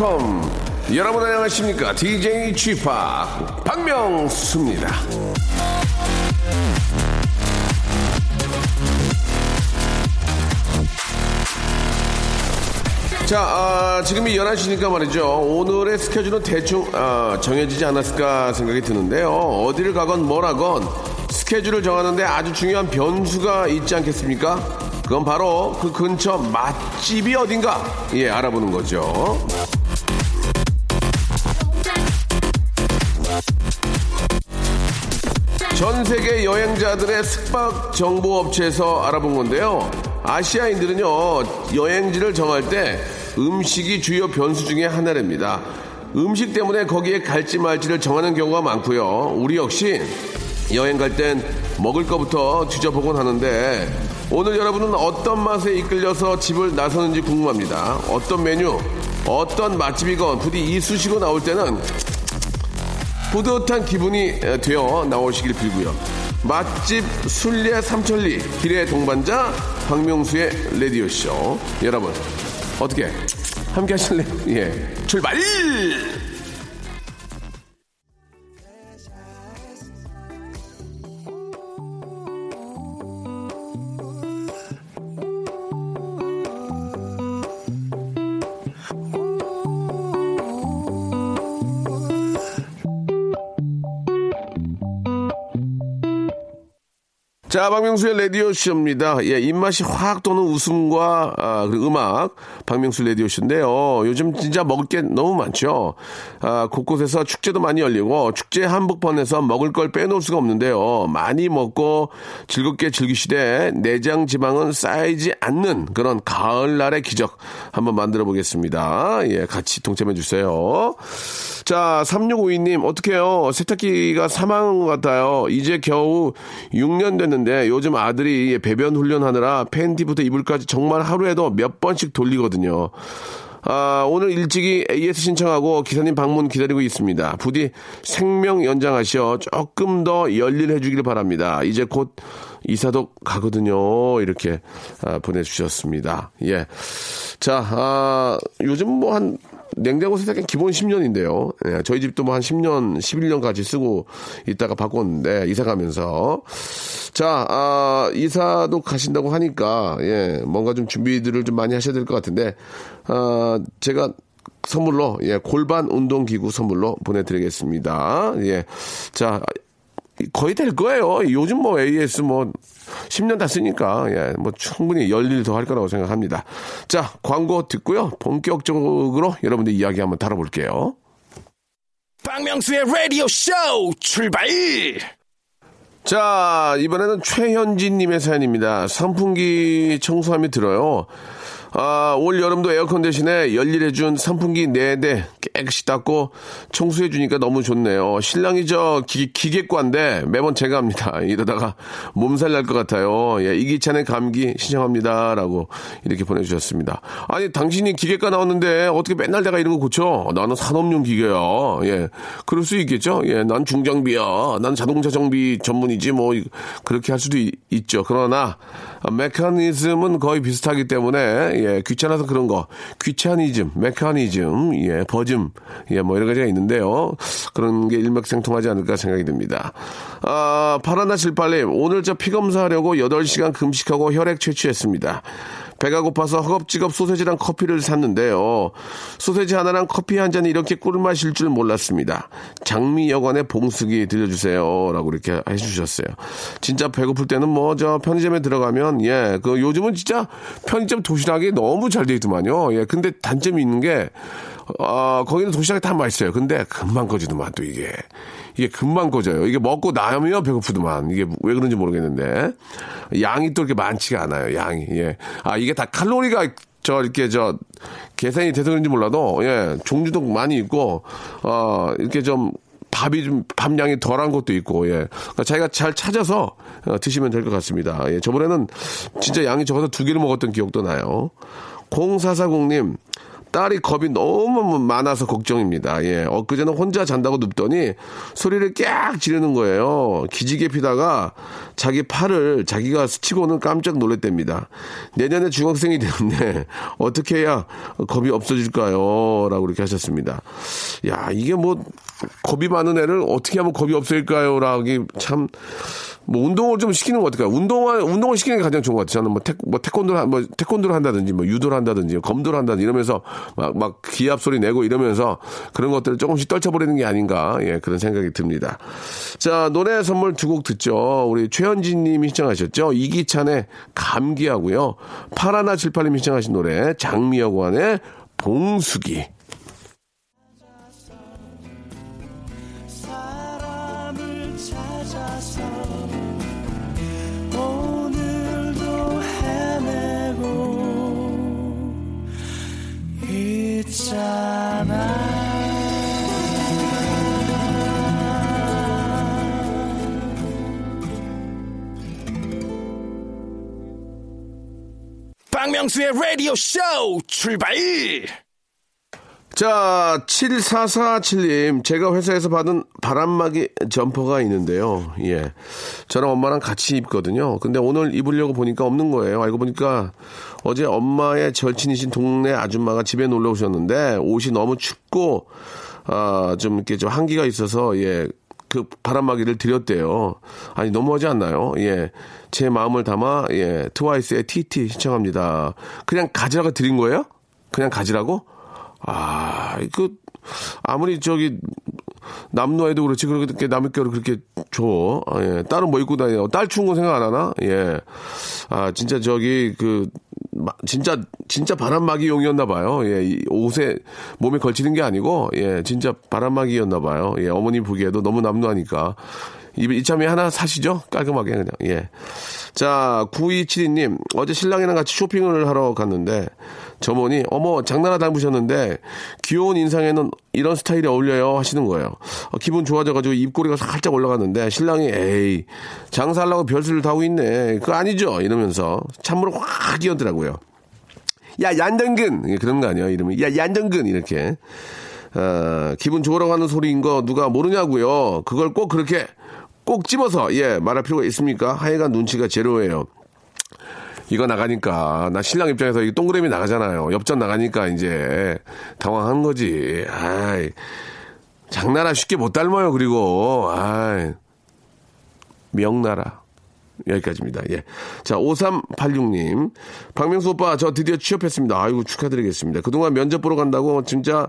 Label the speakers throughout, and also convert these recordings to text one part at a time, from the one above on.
Speaker 1: 컴. 여러분 안녕하십니까? DJ 쥐파 박명수입니다. 자 아, 지금이 11시니까 말이죠. 오늘의 스케줄은 대충 아, 정해지지 않았을까 생각이 드는데요. 어디를 가건 뭘 하건 스케줄을 정하는데 아주 중요한 변수가 있지 않겠습니까? 그건 바로 그 근처 맛집이 어딘가? 예 알아보는 거죠 전 세계 여행자들의 숙박 정보 업체에서 알아본 건데요. 아시아인들은요, 여행지를 정할 때 음식이 주요 변수 중에 하나랍니다. 음식 때문에 거기에 갈지 말지를 정하는 경우가 많고요. 우리 역시 여행 갈 땐 먹을 거부터 뒤져보곤 하는데 오늘 여러분은 어떤 맛에 이끌려서 집을 나서는지 궁금합니다. 어떤 메뉴, 어떤 맛집이건 부디 이쑤시고 나올 때는 뿌듯한 기분이 되어 나오시길 빌고요. 맛집 순례 삼천리 길의 동반자 박명수의 라디오쇼 여러분 어떻게 함께 하실래요? 예 출발! 자, 박명수의 라디오쇼입니다. 예, 입맛이 확 도는 웃음과, 아, 그 음악, 박명수 라디오쇼인데요. 요즘 진짜 먹을 게 너무 많죠. 아, 곳곳에서 축제도 많이 열리고, 축제 한복판에서 먹을 걸 빼놓을 수가 없는데요. 많이 먹고 즐겁게 즐기시되, 내장 지방은 쌓이지 않는 그런 가을날의 기적 한번 만들어 보겠습니다. 예, 같이 동참해 주세요. 자, 3652님, 어떡해요. 세탁기가 사망한 것 같아요. 이제 겨우 6년 됐는데, 요즘 아들이 배변 훈련하느라 팬티부터 이불까지 정말 하루에도 몇 번씩 돌리거든요. 아, 오늘 일찍이 AS 신청하고 기사님 방문 기다리고 있습니다. 부디 생명 연장하시어 조금 더 열일해 주길 바랍니다. 이제 곧 이사도 가거든요. 이렇게 아, 보내주셨습니다. 예. 자, 아, 요즘 뭐 한 냉장고 세탁기 기본 10년인데요. 예, 저희 집도 뭐 한 10년, 11년까지 쓰고 있다가 바꿨는데, 이사 가면서. 자, 아, 이사도 가신다고 하니까, 예, 뭔가 좀 준비들을 좀 많이 하셔야 될 것 같은데, 아, 제가 선물로, 예, 골반 운동 기구 선물로 보내드리겠습니다. 예. 자, 거의 될 거예요. 요즘 뭐 AS 뭐 10년 다 쓰니까 예, 뭐 충분히 열일 더 할 거라고 생각합니다. 자, 광고 듣고요. 본격적으로 여러분들 이야기 한번 다뤄볼게요.
Speaker 2: 박명수의 Radio Show 출발.
Speaker 1: 자, 이번에는 최현진님의 사연입니다. 선풍기 청소함이 들어요. 아, 올 여름도 에어컨 대신에 열일해준 선풍기 4대 깨끗이 닦고 청소해주니까 너무 좋네요. 신랑이 저 기, 기계과인데 매번 제가 합니다. 이러다가 몸살 날 것 같아요. 예, 이기찬의 감기 신청합니다. 라고 이렇게 보내주셨습니다. 아니, 당신이 기계과 나왔는데 어떻게 맨날 내가 이런 거 고쳐? 나는 산업용 기계야. 예, 그럴 수 있겠죠? 예, 난 중장비야. 난 자동차 정비 전문이지 뭐 그렇게 할 수도 있, 있죠. 그러나 메커니즘은 거의 비슷하기 때문에 예, 귀찮아서 그런 거. 귀차니즘, 메커니즘, 예, 버즘, 예, 뭐 여러 가지가 있는데요. 그런 게 일맥상통하지 않을까 생각이 듭니다. 아, 파라나 78님, 오늘 저 피 검사하려고 8시간 금식하고 혈액 채취했습니다. 배가 고파서 허겁지겁 소세지랑 커피를 샀는데요. 소세지 하나랑 커피 한 잔이 이렇게 꿀 마실 줄 몰랐습니다. 장미 여관의 봉숙이 들려주세요. 라고 이렇게 해주셨어요. 진짜 배고플 때는 뭐 저 편의점에 들어가면 예, 그 요즘은 진짜 편의점 도시락이 너무 잘 돼 있더만요. 예, 근데 단점이 있는 게 어, 거기는 도시락이 다 맛있어요. 근데 금방 꺼지더만 또 이게. 이게 금방 꺼져요. 이게 먹고 나면 배고프더만. 이게 왜 그런지 모르겠는데. 양이 또 이렇게 많지가 않아요. 양이. 예. 아, 이게 다 칼로리가 저 이렇게 저 계산이 돼서 그런지 몰라도 예, 종류도 많이 있고 어, 이렇게 좀 밥이 좀 밥량이 덜한 것도 있고 예. 그러니까 자기가 잘 찾아서 어, 드시면 될 것 같습니다. 예. 저번에는 진짜 양이 적어서 두 개를 먹었던 기억도 나요. 0440님 딸이 겁이 너무 많아서 걱정입니다. 예. 엊그제는 혼자 잔다고 눕더니 소리를 깍 지르는 거예요. 기지개 피다가 자기 팔을 자기가 스치고는 깜짝 놀랐답니다. 내년에 중학생이 되는데 어떻게 해야 겁이 없어질까요? 라고 이렇게 하셨습니다. 야, 이게 뭐 겁이 많은 애를 어떻게 하면 겁이 없을까요? 라기 참, 뭐 운동을 좀 시키는 거 어떨까요? 운동을, 운동을 시키는 게 가장 좋은 것 같아요. 저는 뭐, 태, 뭐 태권도를, 뭐 태권도를 한다든지, 뭐 유도를 한다든지, 검도를 한다든지 이러면서 막, 막 기합 소리 내고 이러면서 그런 것들을 조금씩 떨쳐버리는 게 아닌가, 예, 그런 생각이 듭니다. 자, 노래 선물 두 곡 듣죠. 우리 최현진 님이 신청하셨죠. 이기찬의 감기하고요. 파라나 78님이 신청하신 노래, 장미여관의 봉수기.
Speaker 2: 박명수의 라디오 쇼 출발!
Speaker 1: 자, 7447님, 제가 회사에서 받은 바람막이 점퍼가 있는데요. 예. 저랑 엄마랑 같이 입거든요. 근데 오늘 입으려고 보니까 없는 거예요. 알고 보니까 어제 엄마의 절친이신 동네 아줌마가 집에 놀러 오셨는데 옷이 너무 춥고, 아, 좀 이렇게 좀 한기가 있어서, 예. 그 바람막이를 드렸대요. 아니, 너무하지 않나요? 예. 제 마음을 담아, 예. 트와이스의 TT 신청합니다. 그냥 가지라고 드린 거예요? 그냥 가지라고? 아, 그, 아무리 저기, 남노에도 그렇지, 그렇게 남의 껴를 그렇게 줘. 아, 예. 딸은 뭐 입고 다녀. 딸 추운 거 생각 안 하나? 예. 아, 진짜 저기, 그, 마- 진짜, 진짜 바람막이용이었나 봐요. 예. 이 옷에 몸에 걸치는 게 아니고, 예. 진짜 바람막이였나 봐요. 예. 어머니 보기에도 너무 남노하니까. 이- 이참에 하나 사시죠? 깔끔하게 그냥. 예. 자, 9272님. 어제 신랑이랑 같이 쇼핑을 하러 갔는데 점원이 어머 장난하 닮으셨는데 귀여운 인상에는 이런 스타일이 어울려요 하시는 거예요. 어, 기분 좋아져가지고 입꼬리가 살짝 올라갔는데 신랑이 에이 장사하려고 별수를 다 하고 있네. 그거 아니죠? 이러면서 찬물을 확 끼얹더라고요. 야 얀정근 예, 그런 거 아니에요 이름이 야 얀정근 이렇게 어, 기분 좋으라고 하는 소리인 거 누가 모르냐고요 그걸 꼭 그렇게 꼭 집어서 예 말할 필요가 있습니까 하여간 눈치가 제로예요 이거 나가니까. 나 신랑 입장에서 이 동그라미 나가잖아요. 엽전 나가니까 이제 당황한 거지. 아이 장나라 쉽게 못 닮아요 그리고. 아이 명나라 여기까지입니다. 예. 자, 5386님. 박명수 오빠, 저 드디어 취업했습니다. 아이고, 축하드리겠습니다. 그동안 면접 보러 간다고 진짜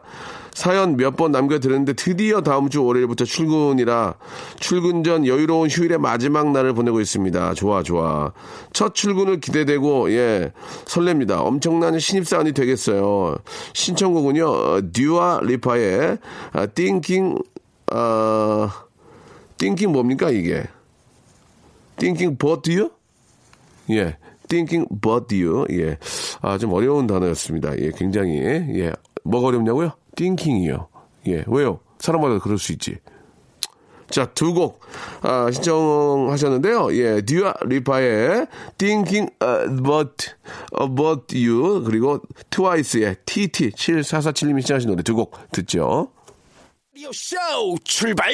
Speaker 1: 사연 몇 번 남겨드렸는데 드디어 다음 주 월요일부터 출근이라 출근 전 여유로운 휴일의 마지막 날을 보내고 있습니다. 좋아, 좋아. 첫 출근을 기대되고, 예, 설렙니다. 엄청난 신입사원이 되겠어요. 신청곡은요, 어, 듀아 리파의 아, 띵킹, 어, 띵킹 뭡니까, 이게? Thinking but you? 예. thinking but you. 예. 아, 좀 어려운 단어였습니다. 예, 굉장히. 예. 뭐가 어렵냐고요? thinking이요. 예. 왜요? 사람마다 그럴 수 있지. 자, 두 곡, 아, 신청하셨는데요. 예, 듀아 리파의 Thinking About, About You, 그리고 트와이스의 TT 7447님이 신청하신 노래 두 곡 듣죠.
Speaker 2: 라디오 쇼 출발!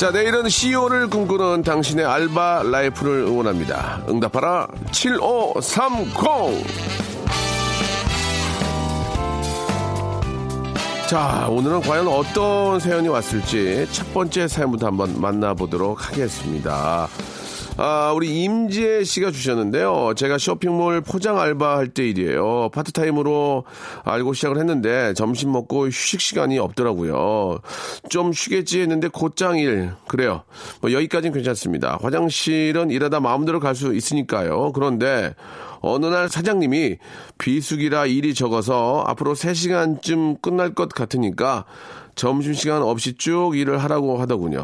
Speaker 1: 자, 내일은 CEO를 꿈꾸는 당신의 알바 life를 응원합니다. 응답하라 7530. 자, 오늘은 과연 어떤 사연이 왔을지 첫 번째 사연부터 한번 만나보도록 하겠습니다. 아, 우리 임지혜 씨가 주셨는데요. 제가 쇼핑몰 포장 알바 할 때 일이에요. 파트타임으로 알고 시작을 했는데 점심 먹고 휴식 시간이 없더라고요. 좀 쉬겠지 했는데 곧장 일. 그래요. 뭐 여기까지는 괜찮습니다. 화장실은 일하다 마음대로 갈 수 있으니까요. 그런데 어느 날 사장님이 비수기라 일이 적어서 앞으로 3시간쯤 끝날 것 같으니까 점심시간 없이 쭉 일을 하라고 하더군요.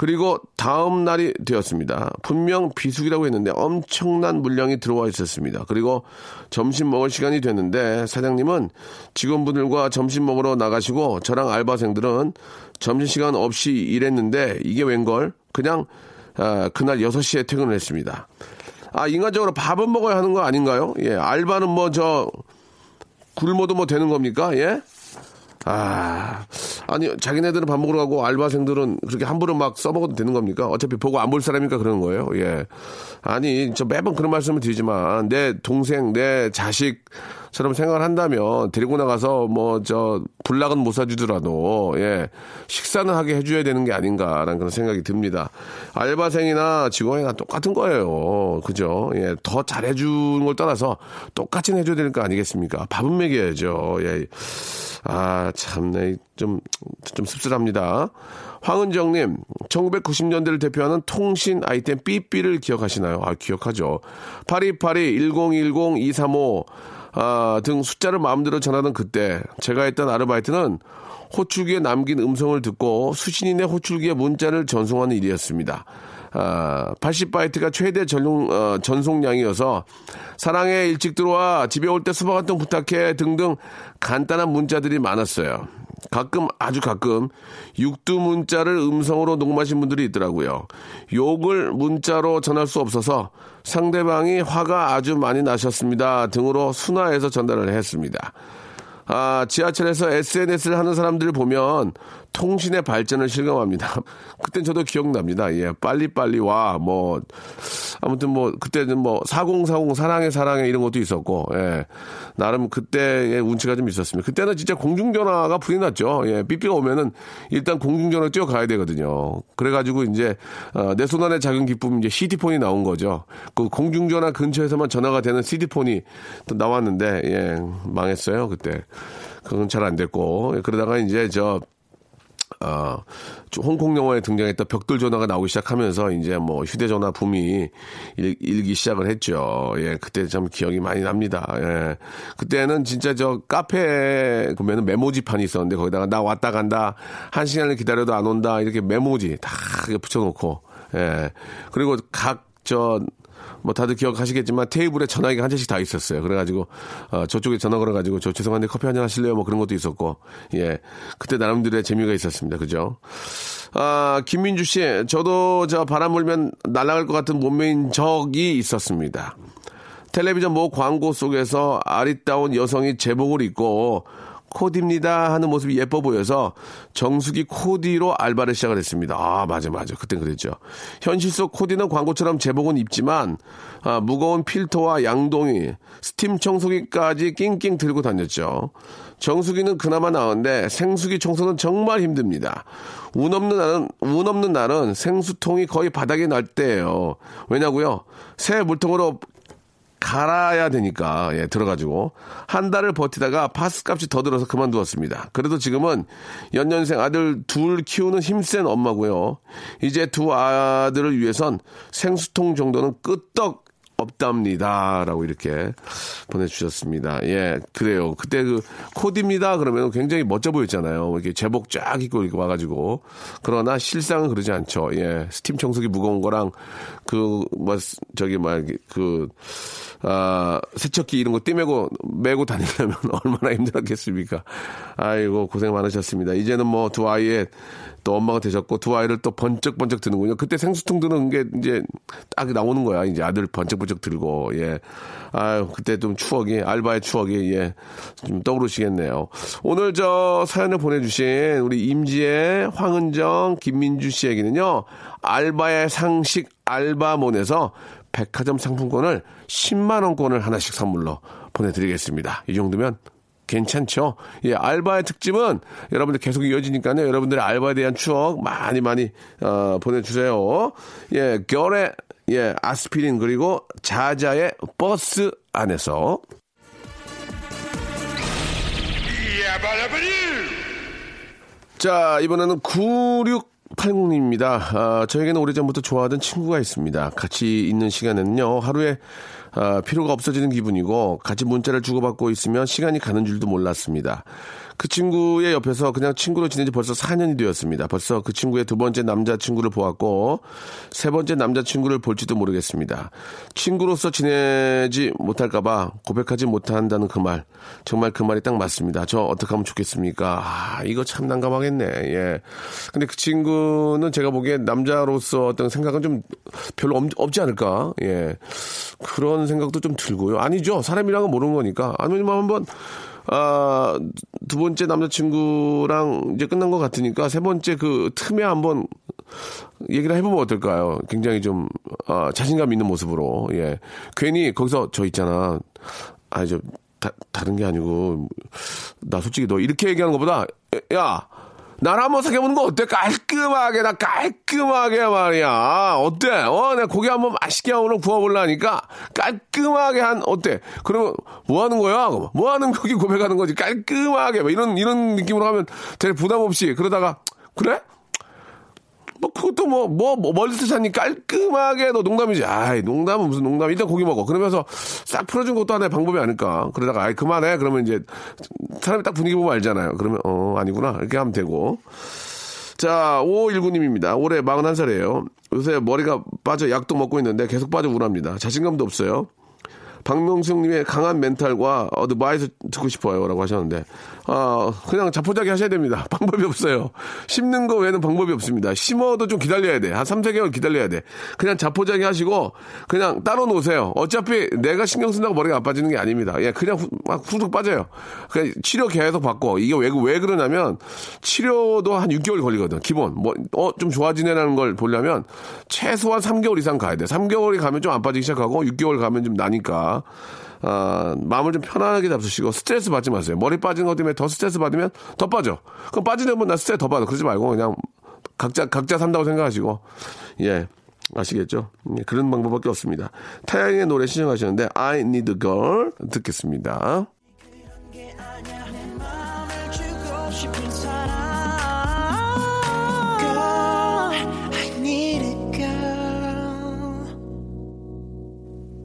Speaker 1: 그리고 다음 날이 되었습니다. 분명 비수기라고 했는데 엄청난 물량이 들어와 있었습니다. 그리고 점심 먹을 시간이 됐는데 사장님은 직원분들과 점심 먹으러 나가시고 저랑 알바생들은 점심시간 없이 일했는데 이게 웬걸? 그냥 아, 그날 6시에 퇴근을 했습니다. 아, 인간적으로 밥은 먹어야 하는 거 아닌가요? 예, 알바는 뭐 저 굶어도 뭐 되는 겁니까? 예? 아, 아니, 자기네들은 밥 먹으러 가고 알바생들은 그렇게 함부로 막 써먹어도 되는 겁니까? 어차피 보고 안 볼 사람이니까 그러는 거예요. 예. 아니, 저 매번 그런 말씀을 드리지만, 내 동생, 내 자식처럼 생각을 한다면, 데리고 나가서 뭐, 저, 불락은 못 사주더라도, 예. 식사는 하게 해줘야 되는 게 아닌가라는 그런 생각이 듭니다. 알바생이나 직원이나 똑같은 거예요. 그죠? 예. 더 잘해주는 걸 떠나서 똑같이 해줘야 되는 거 아니겠습니까? 밥은 먹여야죠. 예. 아, 참 네. 좀, 좀 씁쓸합니다. 황은정님, 1990년대를 대표하는 통신 아이템 삐삐를 기억하시나요? 아, 기억하죠. 8282, 1010, 235, 아, 등 숫자를 마음대로 전하던 그때, 제가 했던 아르바이트는 호출기에 남긴 음성을 듣고 수신인의 호출기에 문자를 전송하는 일이었습니다. 아, 80바이트가 최대 전용, 어, 전송량이어서 사랑해 일찍 들어와 집에 올 때 수박 한 통 부탁해 등등 간단한 문자들이 많았어요. 가끔 아주 가끔 육두 문자를 음성으로 녹음하신 분들이 있더라고요. 욕을 문자로 전할 수 없어서 상대방이 화가 아주 많이 나셨습니다 등으로 순화해서 전달을 했습니다. 아, 지하철에서 SNS를 하는 사람들을 보면 통신의 발전을 실감합니다. 그땐 저도 기억납니다. 예, 빨리빨리 와, 뭐, 아무튼 뭐, 그때는 뭐, 4040 사랑해 사랑해 이런 것도 있었고, 예, 나름 그때의 운치가 좀 있었습니다. 그때는 진짜 공중전화가 불이 났죠. 예, 삐삐가 오면은 일단 공중전화 뛰어가야 되거든요. 그래가지고 이제, 어, 내 손 안에 작은 기쁨 이제 CD폰이 나온 거죠. 그 공중전화 근처에서만 전화가 되는 CD폰이 또 나왔는데, 예, 망했어요, 그때. 그건 잘 안 됐고, 예, 그러다가 이제 저, 어, 홍콩 영화에 등장했던 벽돌 전화가 나오기 시작하면서 이제 뭐 휴대전화 붐이 일, 일기 시작을 했죠. 예, 그때 참 기억이 많이 납니다. 예. 그때는 진짜 저 카페에 보면은 메모지판이 있었는데 거기다가 나 왔다 간다. 한 시간을 기다려도 안 온다. 이렇게 메모지 다 붙여놓고. 예. 그리고 각 저 뭐 다들 기억하시겠지만 테이블에 전화기가 한 잔씩 다 있었어요. 그래가지고 어, 저쪽에 전화 걸어가지고 저 죄송한데 커피 한 잔 하실래요? 뭐 그런 것도 있었고 예 그때 나름대로의 재미가 있었습니다. 그죠? 아 김민주 씨 저도 저 바람 불면 날아갈 것 같은 몸매인 적이 있었습니다. 텔레비전 모 광고 속에서 아리따운 여성이 제복을 입고 코디입니다 하는 모습이 예뻐 보여서 정수기 코디로 알바를 시작을 했습니다. 아, 맞아, 맞아. 그땐 그랬죠. 현실 속 코디는 광고처럼 제복은 입지만, 아, 무거운 필터와 양동이, 스팀 청소기까지 낑낑 들고 다녔죠. 정수기는 그나마 나은데 생수기 청소는 정말 힘듭니다. 운 없는 날은, 운 없는 날은 생수통이 거의 바닥에 날 때예요. 왜냐고요? 새 물통으로 갈아야 되니까 예, 들어가지고 한 달을 버티다가 파스 값이 더 들어서 그만두었습니다. 그래도 지금은 연년생 아들 둘 키우는 힘센 엄마고요. 이제 두 아들을 위해선 생수통 정도는 끄떡 없답니다라고 이렇게 보내주셨습니다. 예, 그래요. 그때 그 코디입니다. 그러면 굉장히 멋져 보였잖아요. 이렇게 제복 쫙 입고 이렇게 와가지고 그러나 실상은 그러지 않죠. 예, 스팀 청소기 무거운 거랑 그 뭐 저기 막그 아, 세척기 이런 거 띠매고 메고 다니려면 얼마나 힘들었겠습니까? 아이고 고생 많으셨습니다. 이제는 뭐 두 아이의 또 엄마가 되셨고 두 아이를 또 번쩍번쩍 드는군요. 그때 생수통 드는 게 이제 딱 나오는 거야. 이제 아들 번쩍번쩍 들고 예. 아유 그때 좀 추억이 알바의 추억이 예. 좀 떠오르시겠네요. 오늘 저 사연을 보내주신 우리 임지혜, 황은정, 김민주 씨에게는요 알바의 상식 알바몬에서 백화점 상품권을 10만 원권을 하나씩 선물로 보내드리겠습니다. 이 정도면 괜찮죠? 예, 알바의 특집은 여러분들 계속 이어지니까요. 여러분들의 알바에 대한 추억 많이 많이, 어, 보내주세요. 예, 결의, 예, 아스피린 그리고 자자의 버스 안에서. 자, 이번에는 9680입니다. 아, 저에게는 오래전부터 좋아하던 친구가 있습니다. 같이 있는 시간에는요, 하루에 아, 필요가 없어지는 기분이고, 같이 문자를 주고받고 있으면 시간이 가는 줄도 몰랐습니다. 그 친구의 옆에서 그냥 친구로 지낸 지 벌써 4년이 되었습니다. 벌써 그 친구의 두 번째 남자친구를 보았고, 세 번째 남자친구를 볼지도 모르겠습니다. 친구로서 지내지 못할까봐 고백하지 못한다는 그 말. 정말 그 말이 딱 맞습니다. 저 어떻게 하면 좋겠습니까? 아, 이거 참 난감하겠네. 예. 근데 그 친구는 제가 보기엔 남자로서 어떤 생각은 좀 별로 없, 없지 않을까? 예. 그런 생각도 좀 들고요. 아니죠. 사람이랑은 모르는 거니까. 아니면 뭐 한번, 아, 두 번째 남자친구랑 이제 끝난 것 같으니까 세 번째 그 틈에 한번 얘기를 해보면 어떨까요? 굉장히 좀, 아, 자신감 있는 모습으로, 예. 괜히 거기서 저 있잖아. 아, 저, 다, 다른 게 아니고, 나 솔직히 너 이렇게 얘기하는 것보다, 야, 나랑 한번 사귀어보는 거 어때? 깔끔하게, 나 깔끔하게 말이야. 어때? 어, 내가 고기 한번 맛있게 오늘 구워볼라니까 깔끔하게 한, 어때? 그러면 뭐 하는 거야? 뭐 하는 거기 고백하는 거지? 깔끔하게. 막 이런, 이런 느낌으로 하면 되게 부담 없이. 그러다가, 그래? 뭐 그것도 뭐, 뭐, 뭐 멀리서 샀니 깔끔하게 너 농담이지. 아이, 농담은 무슨 농담. 일단 고기 먹어. 그러면서 싹 풀어준 것도 하나의 방법이 아닐까. 그러다가, 아이, 그만해. 그러면 이제 사람이 딱 분위기 보면 알잖아요. 그러면, 어, 아니구나. 이렇게 하면 되고. 자, 5519님입니다. 올해 41살이에요. 요새 머리가 빠져 약도 먹고 있는데 계속 빠져 우울합니다. 자신감도 없어요. 박명숙님의 강한 멘탈과 어드바이스 듣고 싶어요. 라고 하셨는데, 아, 그냥 자포자기 하셔야 됩니다. 방법이 없어요. 심는 거 외에는 방법이 없습니다. 심어도 좀 기다려야 돼. 한 3, 4개월 기다려야 돼. 그냥 자포자기 하시고, 그냥 따로 놓으세요. 어차피 내가 신경 쓴다고 머리가 안 빠지는 게 아닙니다. 예, 그냥 후, 막 후둑 빠져요. 그냥 치료 계속 받고, 이게 왜, 왜 그러냐면, 치료도 한 6개월 걸리거든. 기본. 뭐, 어, 좀 좋아지네라는 걸 보려면, 최소한 3개월 이상 가야 돼. 3개월이 가면 좀 안 빠지기 시작하고, 6개월 가면 좀 나니까. 아, 마음을 좀 편안하게 잡수시고 스트레스 받지 마세요. 머리 빠지는 것 때문에 더 스트레스 받으면 더 빠져. 그럼 빠지려면 나 스트레스 더 받아. 그러지 말고 그냥 각자 각자 산다고 생각하시고 예. 아시겠죠? 예, 그런 방법밖에 없습니다. 타양의 노래 신청하셨는데 I Need a Girl 듣겠습니다.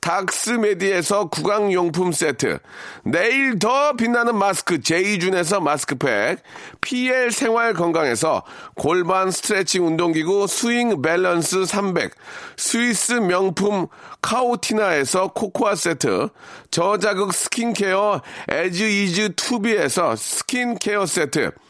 Speaker 1: 닥스메디에서 구강용품 세트 내일 더 빛나는 마스크 제이준에서 마스크팩 PL 생활 건강에서 골반 스트레칭 운동기구 스윙 밸런스 300 스위스 명품 카오티나에서 코코아 세트 저자극 스킨케어 에즈 이즈 투비에서 스킨케어 세트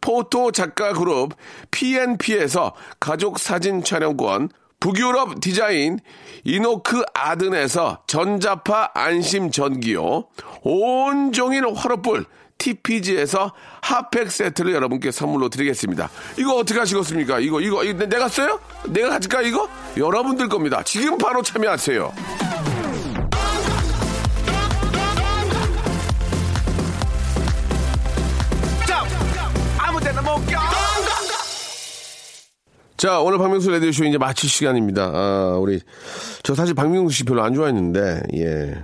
Speaker 1: 포토 작가 그룹 PNP에서 가족 사진 촬영권 북유럽 디자인 이노크 아든에서 전자파 안심 전기요 온종일 화로불 TPG에서 핫팩 세트를 여러분께 선물로 드리겠습니다. 이거 어떻게 하시겠습니까? 이거, 이거, 이거 내가 써요? 내가 가질까, 이거? 여러분들 겁니다. 지금 바로 참여하세요. 먹겨! 자, 오늘 박명수 레디오쇼 이제 마칠 시간입니다. 아, 우리, 저 사실 박명수 씨 별로 안 좋아했는데, 예.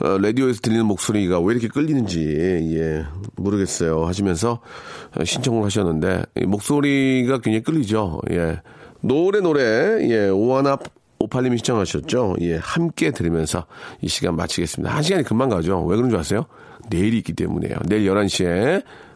Speaker 1: 어, 라디오에서 들리는 목소리가 왜 이렇게 끌리는지, 예, 모르겠어요. 하시면서 어, 신청을 하셨는데, 목소리가 굉장히 끌리죠. 예. 노래, 노래, 예, 오하나 오팔님이 신청하셨죠. 예, 함께 들으면서 이 시간 마치겠습니다. 한 시간이 금방 가죠. 왜 그런 줄 아세요? 내일이 있기 때문에요. 내일 11시에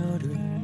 Speaker 3: children